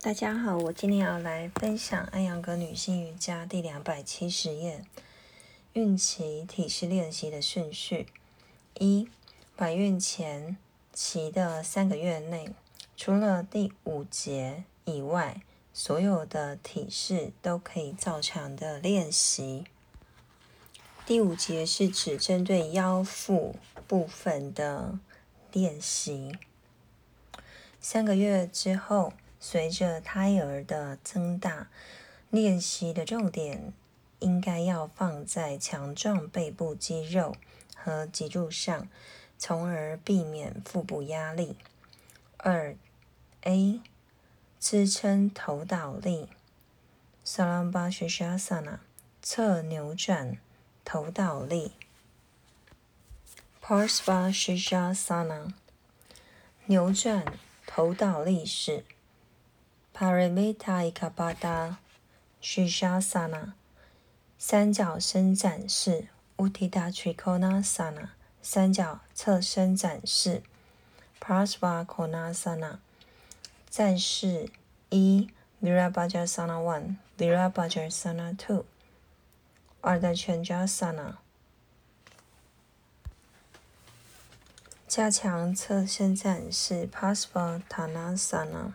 大家好，我今天要来分享安阳格女性瑜伽第两百七十页孕期体式练习的顺序：一、怀孕前期的三个月内，除了第五节以外，所有的体式都可以照常的练习。第五节是指针对腰腹部分的练习。三个月之后。随着胎儿的增大，练习的重点应该要放在强壮背部肌肉和脊柱上，从而避免腹部压力。二 A 支撑头倒立 s a l a m b a s h a s a n a 侧扭转头倒立，Parsvasana 扭转头倒立式。Paramita Ikapada Shishasana 三角伸展式 Uttita Trikonasana 三角侧伸展式 Prasvakonasana 战士一 Virabhadrasana One Virabhadrasana Two Ardhachandrasana 加强侧伸展式 Parsvakonasana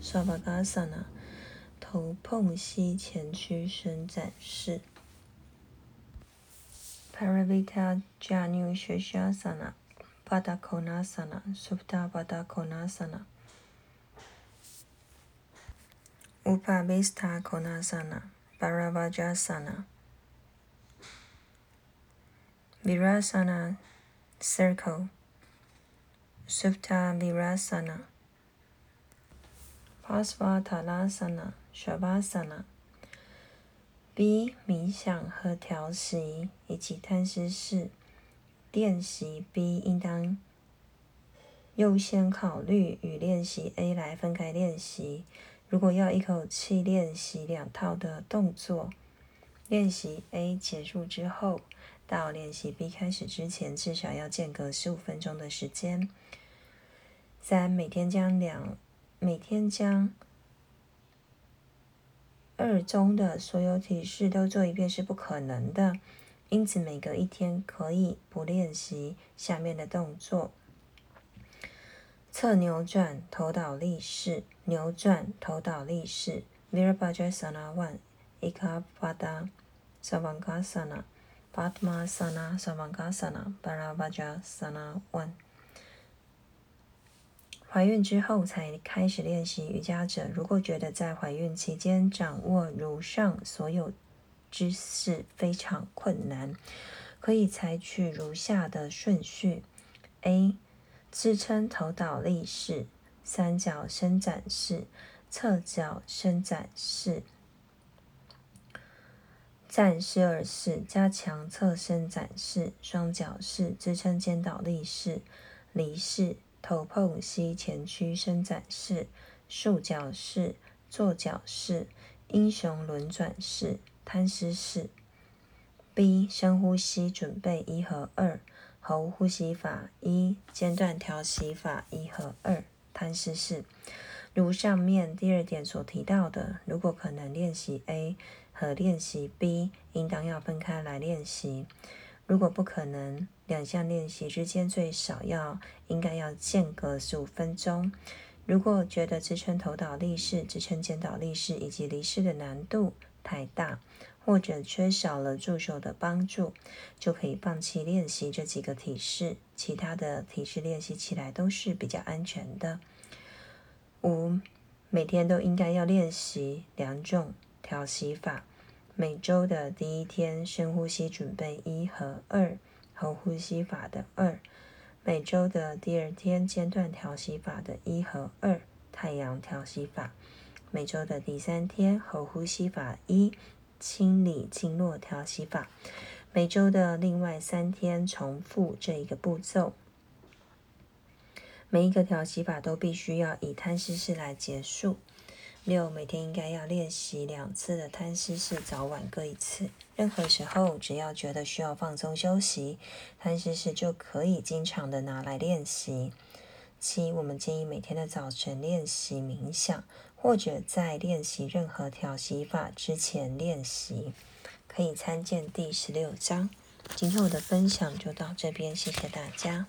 沙巴嘎萨那，头碰膝前屈伸展式。Paravita Janu Shashasana, Padakonasana, Supta Padakonasana. Upavista Konasana, Paravajasana. Virasana Circle, Supta Virasana. Pasvatanasana, Shavasana。B 冥想和调息以及贪食式练习 B 应当优先考虑与练习 A 来分开练习。如果要一口气练习两套的动作，练习 A 结束之后到练习 B 开始之前，至少要间隔十五分钟的时间。三每天将两每天将二中的所有体式都做一遍是不可能的，因此每隔一天可以不练习下面的动作：侧扭转头倒立式、扭转头倒立式 （Virabhadrasana One）、Ekapada Savasana、Padmasana Savasana、Virabhadrasana One。怀孕之后才开始练习瑜伽者，如果觉得在怀孕期间掌握如上所有姿势非常困难，可以采取如下的顺序：A. 支撑头倒立式、三角伸展式、侧脚伸展式、战士二式、加强侧伸展式、双脚式、支撑肩倒立式、犁式。头碰膝前屈伸展式、束脚式、坐脚式、英雄轮转式、摊尸式。B. 深呼吸准备一和二，喉呼吸法一，间断调息法一和二，摊尸式。如上面第二点所提到的，如果可能练习 A 和练习 B，应当要分开来练习。如果不可能，两项练习之间最少要应该要间隔十五分钟。如果觉得支撑头倒立式、支撑肩倒立式以及离式的难度太大，或者缺少了助手的帮助，就可以放弃练习这几个体式。其他的体式练习起来都是比较安全的。五，每天都应该要练习两种调息法。每周的第一天深呼吸准备一和二，喉呼吸法的二；每周的第二天间断调息法的一和二，太阳调息法；每周的第三天，喉呼吸法一，清理经络调息法。每周的另外三天，重复这一个步骤。每一个调息法都必须要以贪吃式来结束。六，每天应该要练习两次的摊尸式，早晚各一次。任何时候，只要觉得需要放松休息，摊尸式就可以经常的拿来练习。七，我们建议每天的早晨练习冥想，或者在练习任何调息法之前练习，可以参见第十六章。今天我的分享就到这边，谢谢大家。